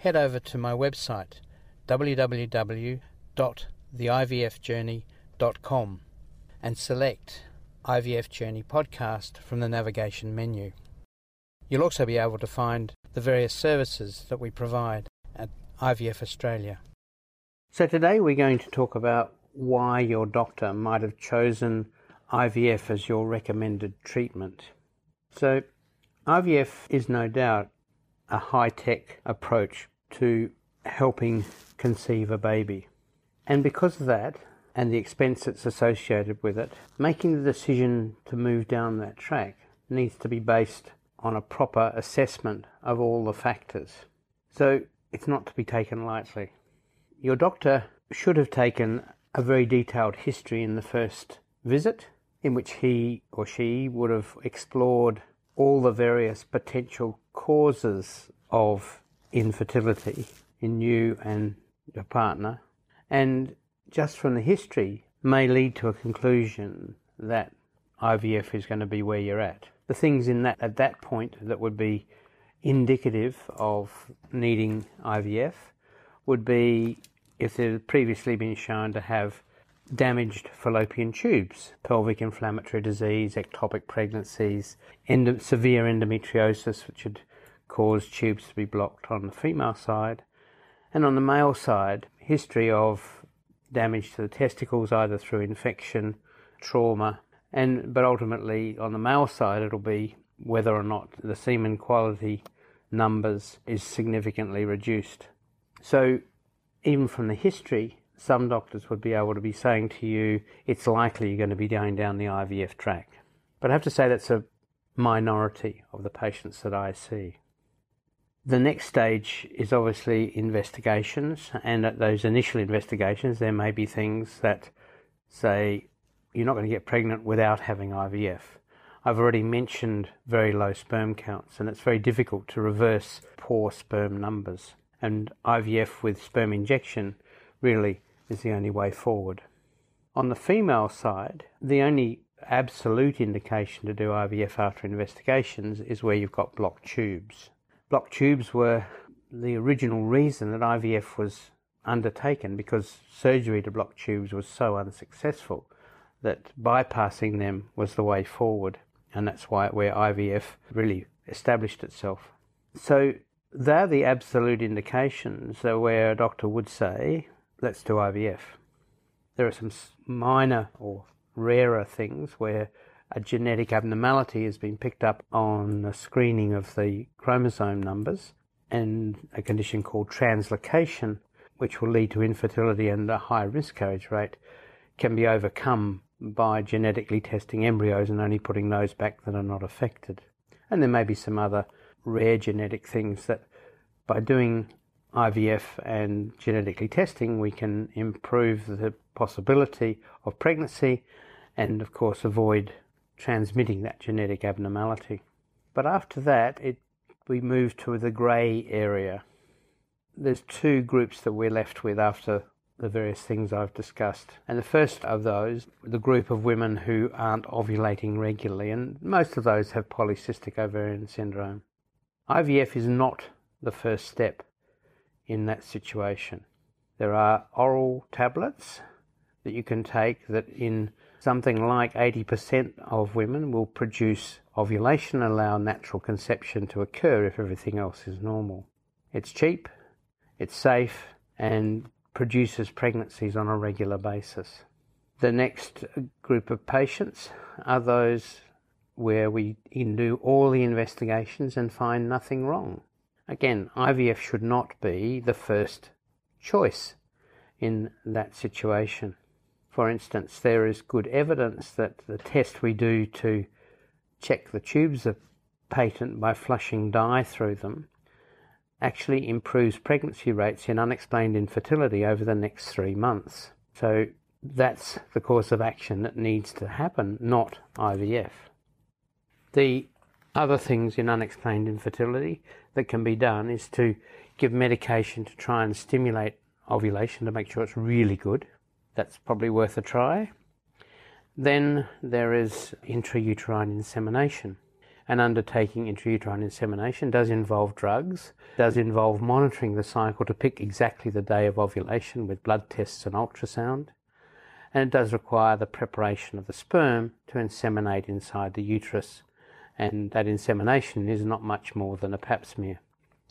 head over to my website www.theivfjourney.com and select IVF Journey Podcast from the navigation menu. You'll also be able to find the various services that we provide at IVF Australia. So, today we're going to talk about why your doctor might have chosen IVF as your recommended treatment. So, IVF is no doubt a high tech approach to helping conceive a baby. And because of that, and the expense that's associated with it, making the decision to move down that track needs to be based on a proper assessment of all the factors. So it's not to be taken lightly. Your doctor should have taken a very detailed history in the first visit, in which he or she would have explored all the various potential causes of infertility in you and your partner, and just from the history may lead to a conclusion that IVF is going to be where you're at. The things in that at that point that would be indicative of needing IVF would be if they've previously been shown to have damaged fallopian tubes, pelvic inflammatory disease, ectopic pregnancies, endo- severe endometriosis, which would cause tubes to be blocked on the female side, and on the male side, history of damage to the testicles either through infection, trauma, and but ultimately on the male side it'll be whether or not the semen quality numbers is significantly reduced. So even from the history, some doctors would be able to be saying to you it's likely you're going to be going down the IVF track. But I have to say that's a minority of the patients that I see. The next stage is obviously investigations, and at those initial investigations, there may be things that say you're not going to get pregnant without having IVF. I've already mentioned very low sperm counts, and it's very difficult to reverse poor sperm numbers. And IVF with sperm injection really is the only way forward. On the female side, the only absolute indication to do IVF after investigations is where you've got blocked tubes. Blocked tubes were the original reason that IVF was undertaken because surgery to block tubes was so unsuccessful that bypassing them was the way forward, and that's why where IVF really established itself. So they're the absolute indications where a doctor would say, let's do IVF. There are some minor or rarer things where a genetic abnormality has been picked up on a screening of the chromosome numbers and a condition called translocation, which will lead to infertility and a high miscarriage rate, can be overcome by genetically testing embryos and only putting those back that are not affected. And there may be some other rare genetic things that by doing IVF and genetically testing, we can improve the possibility of pregnancy and, of course, avoid transmitting that genetic abnormality. But after that, it, we move to the grey area. There's two groups that we're left with after the various things I've discussed. And the first of those, the group of women who aren't ovulating regularly, and most of those have polycystic ovarian syndrome. IVF is not the first step in that situation. There are oral tablets that you can take that in something like 80% of women will produce ovulation and allow natural conception to occur if everything else is normal. It's cheap, it's safe, and produces pregnancies on a regular basis. The next group of patients are those where we do all the investigations and find nothing wrong. Again, IVF should not be the first choice in that situation. For instance, there is good evidence that the test we do to check the tubes are patent by flushing dye through them actually improves pregnancy rates in unexplained infertility over the next three months. So that's the course of action that needs to happen, not IVF. The other things in unexplained infertility that can be done is to give medication to try and stimulate ovulation to make sure it's really good. That's probably worth a try. Then there is intrauterine insemination and undertaking intrauterine insemination does involve drugs, does involve monitoring the cycle to pick exactly the day of ovulation with blood tests and ultrasound, and it does require the preparation of the sperm to inseminate inside the uterus, and that insemination is not much more than a pap smear.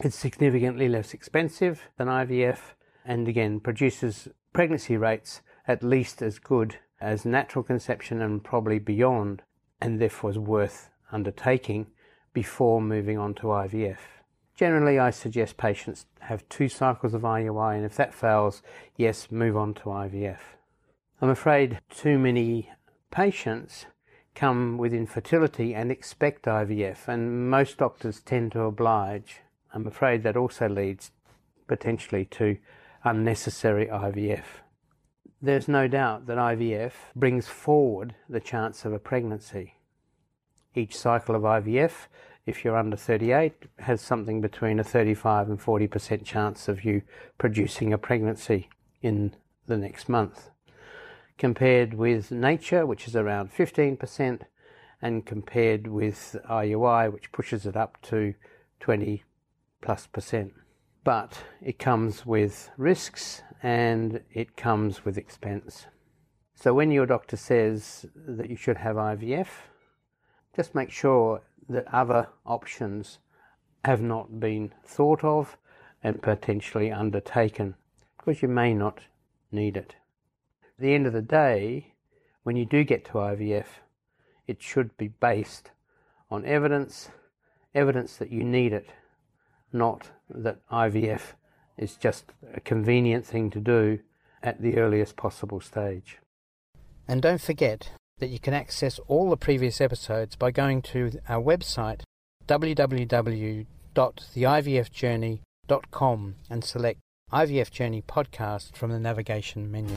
It's significantly less expensive than IVF and again produces pregnancy rates at least as good as natural conception and probably beyond, and therefore is worth undertaking before moving on to IVF. Generally, I suggest patients have two cycles of IUI, and if that fails, yes, move on to IVF. I'm afraid too many patients come with infertility and expect IVF, and most doctors tend to oblige. I'm afraid that also leads potentially to unnecessary IVF. There's no doubt that IVF brings forward the chance of a pregnancy each cycle of IVF, if you're under 38, has something between a 35 and 40% chance of you producing a pregnancy in the next month. Compared with nature, which is around 15%, and compared with IUI, which pushes it up to 20 plus percent. But it comes with risks and it comes with expense. So when your doctor says that you should have IVF, just make sure that other options have not been thought of and potentially undertaken because you may not need it. At the end of the day, when you do get to IVF, it should be based on evidence, evidence that you need it, not that IVF is just a convenient thing to do at the earliest possible stage. And don't forget that you can access all the previous episodes by going to our website www.theivfjourney.com and select IVF Journey Podcast from the navigation menu.